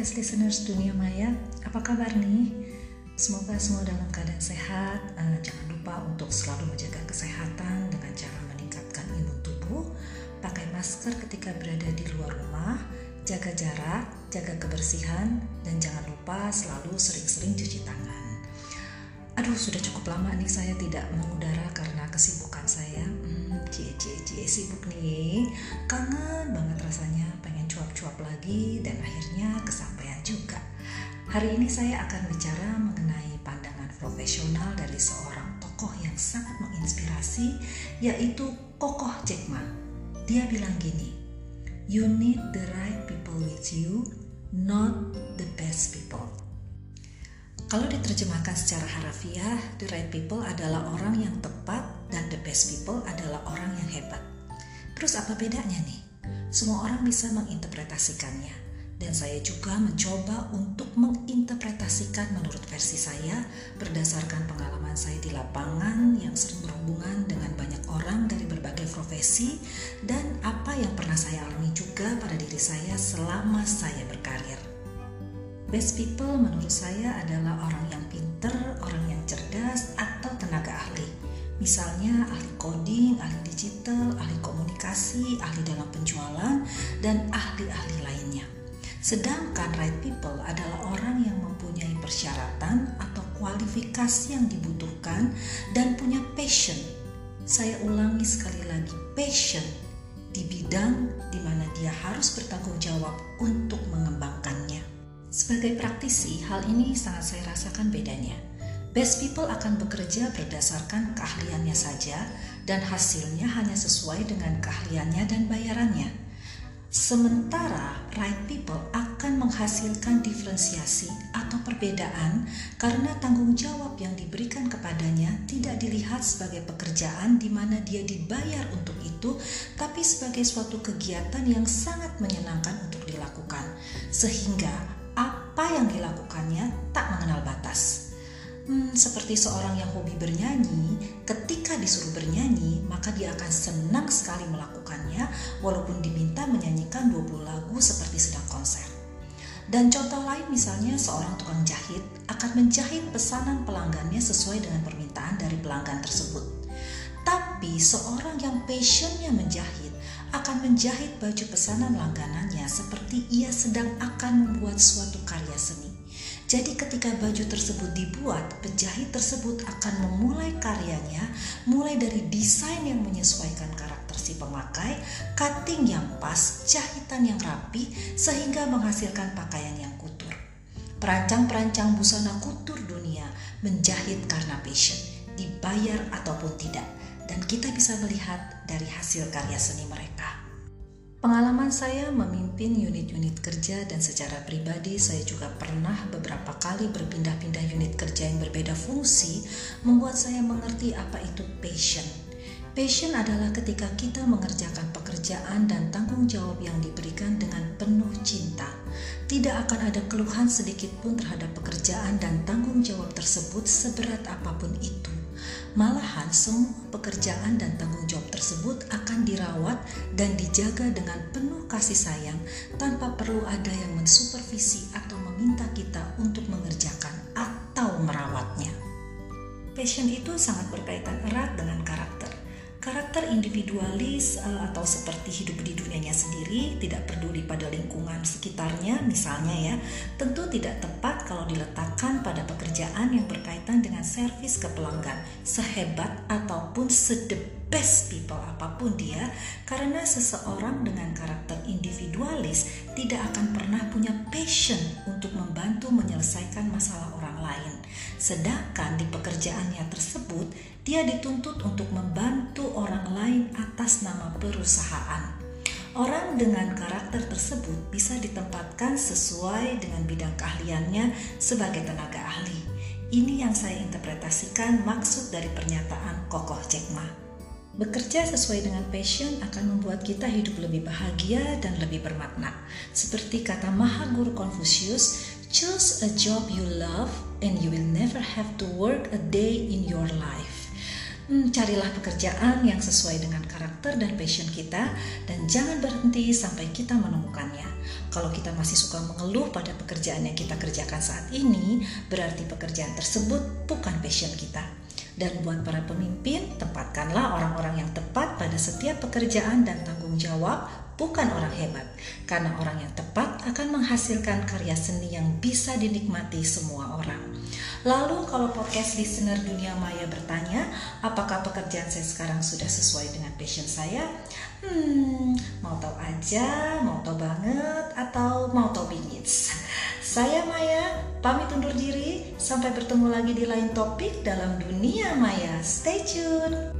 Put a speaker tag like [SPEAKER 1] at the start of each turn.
[SPEAKER 1] podcast listeners dunia maya, apa kabar nih? Semoga semua dalam keadaan sehat. Uh, jangan lupa untuk selalu menjaga kesehatan dengan cara meningkatkan imun tubuh, pakai masker ketika berada di luar rumah, jaga jarak, jaga kebersihan, dan jangan lupa selalu sering-sering cuci tangan. Aduh, sudah cukup lama nih saya tidak mengudara karena kesibukan saya. Hmm, cie cie cie sibuk nih. Kangen banget rasanya cuap-cuap lagi dan akhirnya. Hari ini saya akan bicara mengenai pandangan profesional dari seorang tokoh yang sangat menginspirasi yaitu Kokoh Jack Ma. Dia bilang gini, You need the right people with you, not the best people. Kalau diterjemahkan secara harafiah, the right people adalah orang yang tepat dan the best people adalah orang yang hebat. Terus apa bedanya nih? Semua orang bisa menginterpretasikannya, dan saya juga mencoba untuk menginterpretasikan menurut versi saya berdasarkan pengalaman saya di lapangan yang sering berhubungan dengan banyak orang dari berbagai profesi dan apa yang pernah saya alami juga pada diri saya selama saya berkarir. Best people menurut saya adalah orang yang pinter, orang yang cerdas, atau tenaga ahli Misalnya ahli coding, ahli digital, ahli komunikasi, ahli dalam penjualan, dan ahli-ahli lainnya. Sedangkan right people adalah orang yang mempunyai persyaratan atau kualifikasi yang dibutuhkan dan punya passion. Saya ulangi sekali lagi, passion di bidang di mana dia harus bertanggung jawab untuk mengembangkannya. Sebagai praktisi, hal ini sangat saya rasakan bedanya. Best people akan bekerja berdasarkan keahliannya saja dan hasilnya hanya sesuai dengan keahliannya dan bayarannya. Sementara right people akan menghasilkan diferensiasi atau perbedaan karena tanggung jawab yang diberikan kepadanya tidak dilihat sebagai pekerjaan di mana dia dibayar untuk itu, tapi sebagai suatu kegiatan yang sangat menyenangkan untuk dilakukan, sehingga apa yang dilakukannya seperti seorang yang hobi bernyanyi, ketika disuruh bernyanyi, maka dia akan senang sekali melakukannya walaupun diminta menyanyikan 20 lagu seperti sedang konser. Dan contoh lain misalnya seorang tukang jahit akan menjahit pesanan pelanggannya sesuai dengan permintaan dari pelanggan tersebut. Tapi seorang yang passionnya menjahit akan menjahit baju pesanan langganannya seperti ia sedang akan membuat suatu karya seni. Jadi ketika baju tersebut dibuat, penjahit tersebut akan memulai karyanya mulai dari desain yang menyesuaikan karakter si pemakai, cutting yang pas, jahitan yang rapi sehingga menghasilkan pakaian yang kutur. Perancang-perancang busana kutur dunia menjahit karena passion, dibayar ataupun tidak, dan kita bisa melihat dari hasil karya seni mereka. Pengalaman saya memimpin unit-unit kerja dan secara pribadi saya juga pernah beberapa kali berpindah-pindah unit kerja yang berbeda fungsi membuat saya mengerti apa itu passion. Passion adalah ketika kita mengerjakan pekerjaan dan tanggung jawab yang diberikan dengan penuh cinta. Tidak akan ada keluhan sedikit pun terhadap pekerjaan dan tanggung jawab tersebut seberat apa pun itu. Malahan semua pekerjaan dan tanggung jawab tersebut akan dirawat dan dijaga dengan penuh kasih sayang tanpa perlu ada yang mensupervisi atau meminta kita untuk mengerjakan atau merawatnya. Passion itu sangat berkaitan erat dengan karakter. Karakter individualis uh, atau seperti hidup di dunianya sendiri, tidak peduli pada lingkungan sekitarnya, misalnya ya, tentu tidak tepat kalau diletakkan pada pekerjaan yang berkaitan dengan servis ke pelanggan, sehebat ataupun sede best people apa pun dia, karena seseorang dengan karakter individualis tidak akan pernah punya passion untuk membantu menyelesaikan masalah orang lain. Sedangkan di pekerjaannya tersebut, dia dituntut untuk membantu atas nama perusahaan. Orang dengan karakter tersebut bisa ditempatkan sesuai dengan bidang keahliannya sebagai tenaga ahli. Ini yang saya interpretasikan maksud dari pernyataan Kokoh Jack Ma. Bekerja sesuai dengan passion akan membuat kita hidup lebih bahagia dan lebih bermakna. Seperti kata Mahaguru Confucius, choose a job you love and you will never have to work a day in your life. Hmm, carilah pekerjaan yang sesuai dengan karakter dan passion kita dan jangan berhenti sampai kita menemukannya. Kalau kita masih suka mengeluh pada pekerjaan yang kita kerjakan saat ini, berarti pekerjaan tersebut bukan passion kita. Dan buat para pemimpin, tempatkanlah orang-orang yang tepat pada setiap pekerjaan dan tanggung jawab, bukan orang hebat. Karena orang yang tepat akan menghasilkan karya seni yang bisa dinikmati semua orang. Lalu kalau podcast listener dunia maya bertanya, apakah pekerjaan saya sekarang sudah sesuai dengan passion saya? Hmm, mau tahu aja, mau tahu banget, atau mau tahu bingit? Saya Maya, pamit undur diri. Sampai bertemu lagi di lain topik dalam dunia maya. Stay tune.